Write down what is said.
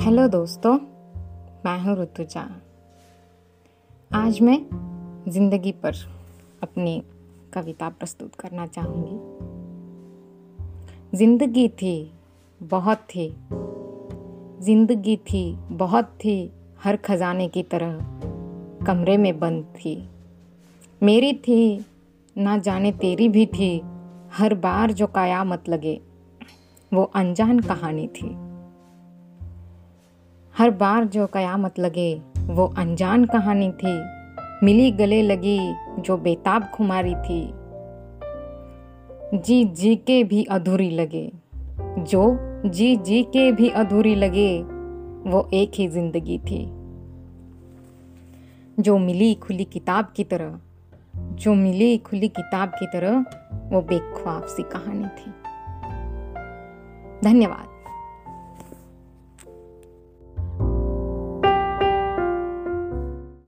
Hello दोस्तों, मैं हूँ ऋतुजा। आज मैं ज़िंदगी पर अपनी कविता प्रस्तुत करना चाहूँगी। ज़िंदगी थी, बहुत थी। ज़िंदगी थी, बहुत थी, हर खजाने की तरह कमरे में बंद थी। मेरी थी, ना जाने तेरी भी थी, हर बार जो कयामत लगे, वो अनजान कहानी थी। हर बार जो कयामत लगे, वो अनजान कहानी थी। मिली गले लगी जो बेताब खुमारी थी। जी जी के भी अधूरी लगे। जो जी जी के भी अधूरी लगे, वो एक ही ज़िंदगी थी। जो मिली खुली किताब की तरह, जो मिली खुली किताब की तरह, वो बेख्वाब सी कहानी थी। धन्यवाद।